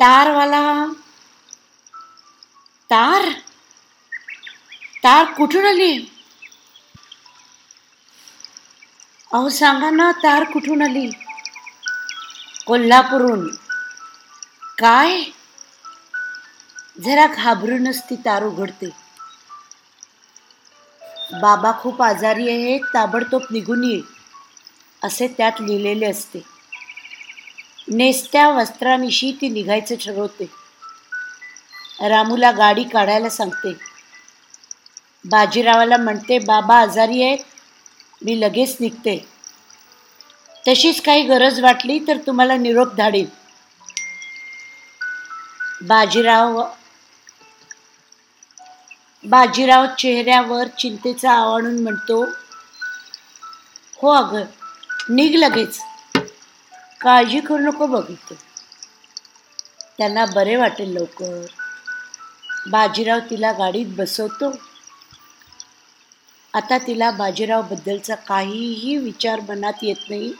तारवाला? तार? तार कुठून आली? अहो सांगा ना तार कुठून आली? कोल्हापूरहून. काय? जरा घाबरूनच ती तार उघडते. बाबा खूप आजारी आहे ताबडतोब निघून ये. असे त्यात लिहिलेले असते. नेसत्या वस्त्रानिशी ती निघायचं ठरवते. रामूला गाडी काढायला सांगते. बाजीरावाला म्हणते बाबा आजारी आहे मी लगेच निघते. तशीच काही गरज वाटली तर तुम्हाला निरोप धाडेल बाजीराव बाजीराव चेहऱ्यावर चिंतेचा आवडून म्हणतो हो अगं निघ लगेच. काळजी करू नको बघित त्यांना बरे वाटेल लवकर. बाजीराव तिला गाडीत बसवतो. आता तिला बाजीरावबद्दलचा काहीही विचार मनात येत नाही.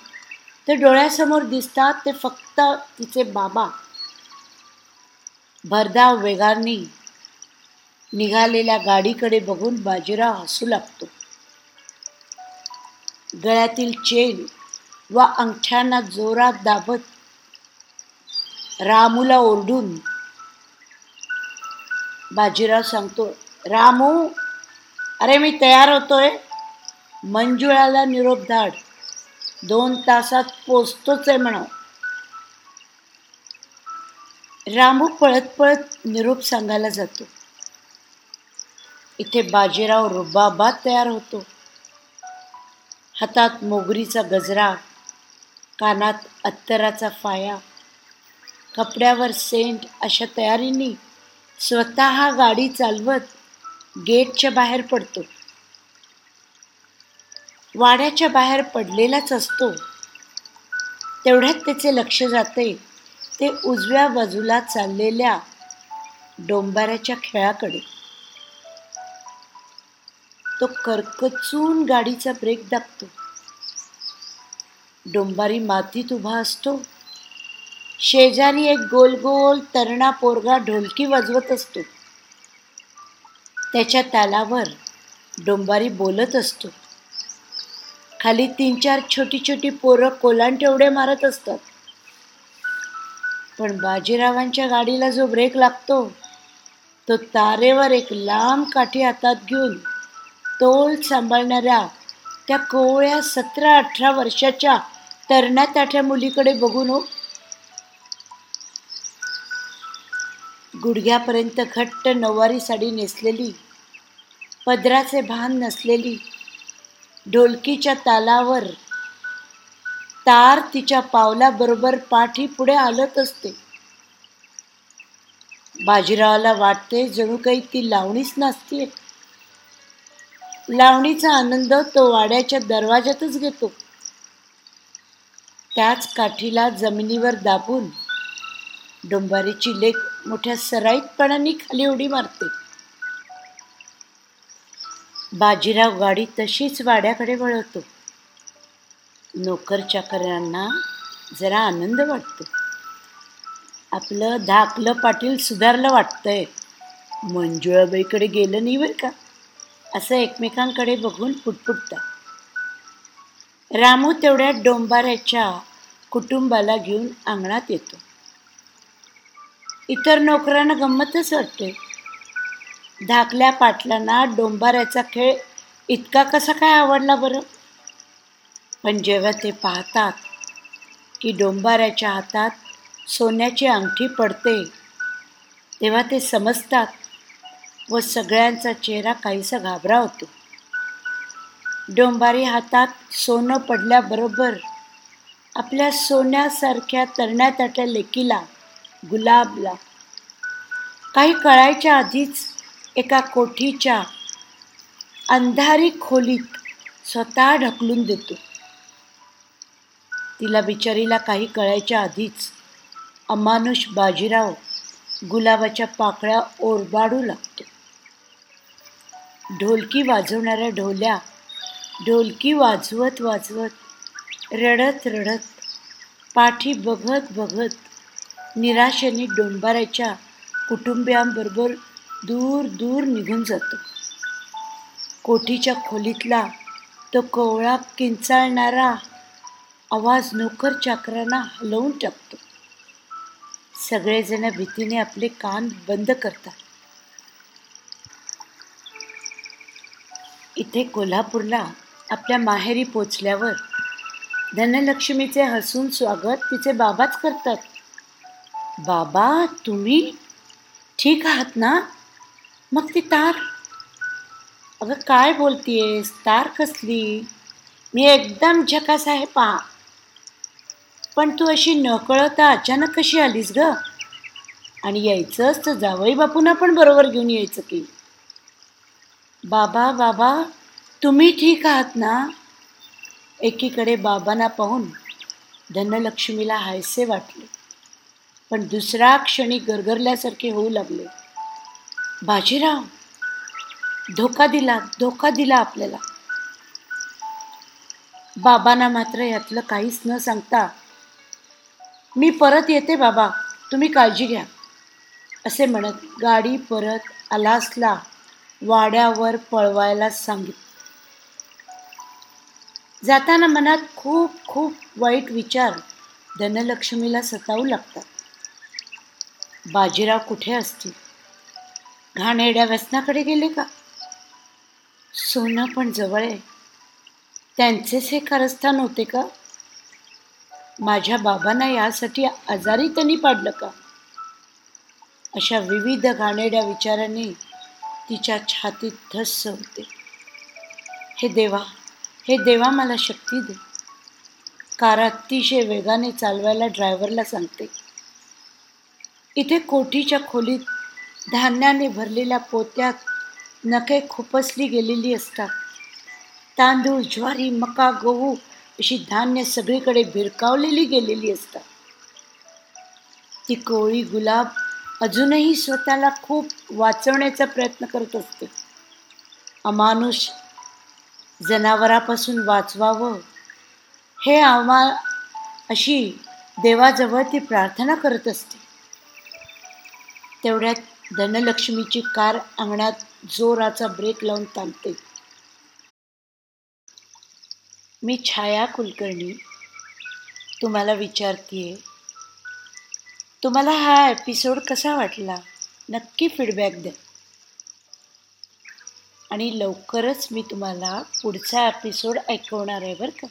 ते डोळ्यासमोर दिसतात ते फक्त तिचे बाबा भरधाव वेगाने निघालेल्या गाडीकडे बघून बाजीराव हसू लागतो. गळ्यातील चेन व अंगठ्यांना जोरात दाबत रामूला ओरडून बाजीराव सांगतो रामू अरे मी तयार होतोय. मंजुळाला निरोप धाड. दोन तासात पोचतोच आहे म्हणा रामू पळत पळत निरोप सांगायला जातो. इथे बाजीराव रुबाबात तयार होतो. हातात मोगरीचा गजरा कानात अत्तराचा फाया. कपड्यावर सेंट अशा तयारीने स्वतः गाडी चालवत गेटच्या बाहेर पडतो. वाड्याच्या बाहेर पडलेलाच असतो. तेवढ्यात त्याचे लक्ष जाते. ते उजव्या बाजूला चाललेल्या डोंबाऱ्याच्या खेळाकडे. तो करकचून गाडीचा ब्रेक दाबतो. डोंबारी मातीत उभा असतो. शेजारी एक गोल गोल तरणा पोरगा ढोलकी वाजवत असतो. त्याच्या तालावर डोंबारी बोलत असतो. खाली तीन चार छोटी छोटी पोरं कोलांटे उड्या मारत असतात. पण बाजीरावांच्या गाडीला जो ब्रेक लागतो तो तारेवर एक लांब काठी हातात घेऊन तोल सांभाळणाऱ्या त्या कोवळ्या सतरा अठरा वर्षाच्या तरणाताठ्या मुलीकडे बघून हो. गुडघ्यापर्यंत घट्ट नऊवारी साडी नेसलेली. पदराचे भान नसलेली. ढोलकीच्या तालावर तार तिच्या पावलाबरोबर पाठी पुढे आलत असते. बाजीरावाला वाटते जणू काही ती लावणीच नसते लावणीचा आनंद तो वाड्याच्या दरवाज्यातच घेतो. त्याच काठीला जमिनीवर दाबून डोंबारीची लेक मोठ्या सराईतपणाने खाली उडी मारते. बाजीराव गाडी तशीच वाड्याकडे वळवतो. नोकर चाकऱ्यांना जरा आनंद वाटतो. आपलं धाकलं पाटील सुधारलं वाटतंय. मंजुळाबाईकडे गेलं नाही बरं का? असं एकमेकांकडे बघून फुटफुटतात रामू तेवढ्या डोंबाऱ्याच्या कुटुंबाला घेऊन अंगणात येतो. इतर नोकरांना गंमतच वाटते. धाकल्या पाटलांना डोंबाऱ्याचा खेळ इतका कसा काय आवडला बरं? पण जेव्हा ते पाहतात की डोंबाऱ्याच्या हातात सोन्याची अंगठी पडते तेव्हा ते समजतात व सगळ्यांचा चेहरा काहीसा घाबरा होतो. डोंबारी हातात सोनं पडल्याबरोबर आपल्या सोन्यासारख्या तरण्याताट्या लेकीला गुलाबला काही कळायच्या आधीच एका कोठीच्या अंधारी खोलीत स्वतः ढकलून देतो. तिला बिचारीला काही कळायच्या आधीच अमानुष बाजीराव गुलाबाच्या पाकळ्या ओरबाडू लागतो. ढोलकी वाजवणाऱ्या ढोल्या ढोलकी वाजवत वाजवत रडत रडत पाठी बघत बघत निराशेने डोंबाराच्या कुटुंबियांबरोबर दूर दूर निघून जातो. कोठीच्या खोलीतला तो कोवळा किंचाळणारा आवाज नोकर चाकरांना हलवून टाकतो. सगळेजण भीतीने आपले कान बंद करतात. इथे कोल्हापूरला आपल्या माहेरी पोचल्यावर धनलक्ष्मीचे हसून स्वागत तिचे बाबाच करतात. बाबा तुम्ही? ठीक आहात ना? मग ती तार? अगं काय बोलतीयेस तार कसली? मी एकदम झकास आहे पहा. पण तू अशी नकळता अचानक कशी आलीस ग? आणि यायचंच तर जावई बापूंना पण बरोबर घेऊन यायचं की. बाबा बाबा तुम्ही ठीक आहात ना? एकीकडे बाबांना पाहून धनलक्ष्मीला हायसे वाटले. पण दुसरा क्षणी गरगरल्यासारखे होऊ लागले. बाजीराव धोका दिला धोका दिला आपल्याला. बाबांना मात्र यातलं काहीच न सांगता मी परत येते बाबा तुम्ही काळजी घ्या. असे म्हणत गाडी परत अलासला वाड्यावर पळवायला सांगितलं. जाताना मनात खूप खूप वाईट विचार धनलक्ष्मीला सतावू लागतात. बाजीराव कुठे असतील? घाणेड्या व्यसनाकडे गेले का? सोनं पण जवळ आहे. त्यांचेच हे कारस्थान होते का? माझ्या बाबांना यासाठी आजारी त्यांनी पाडलं का? अशा विविध घाणेड्या विचारांनी तिच्या छातीत धस्स होते हे देवा हे देवा मला शक्ती दे. कार अतिशय वेगाने चालवायला ड्रायव्हरला सांगते. इथे कोठीच्या खोलीत धान्याने भरलेल्या पोत्यात नखे खुपसली गेलेली असतात. तांदूळ ज्वारी मका गहू अशी धान्य सगळीकडे भिरकावलेली गेलेली असतात. ती कोळी गुलाब अजूनही स्वतःला खूप वाचवण्याचा प्रयत्न करत असते. अमानुष जनावरापासून वाचवावं. हे आम्हा अशी देवाजवळ ती प्रार्थना करत असते. तेवढ्यात धनलक्ष्मीची कार अंगणात जोराचा ब्रेक लावून थांबते मी छाया कुलकर्णी. तुम्हाला विचारतीये तुम्हाला हा एपिसोड कसा वाटला? नक्की फीडबॅक द्या. आणि लवकरच मी तुम्हाला पुढचा एपिसोड ऐकवणार आहे बरं का.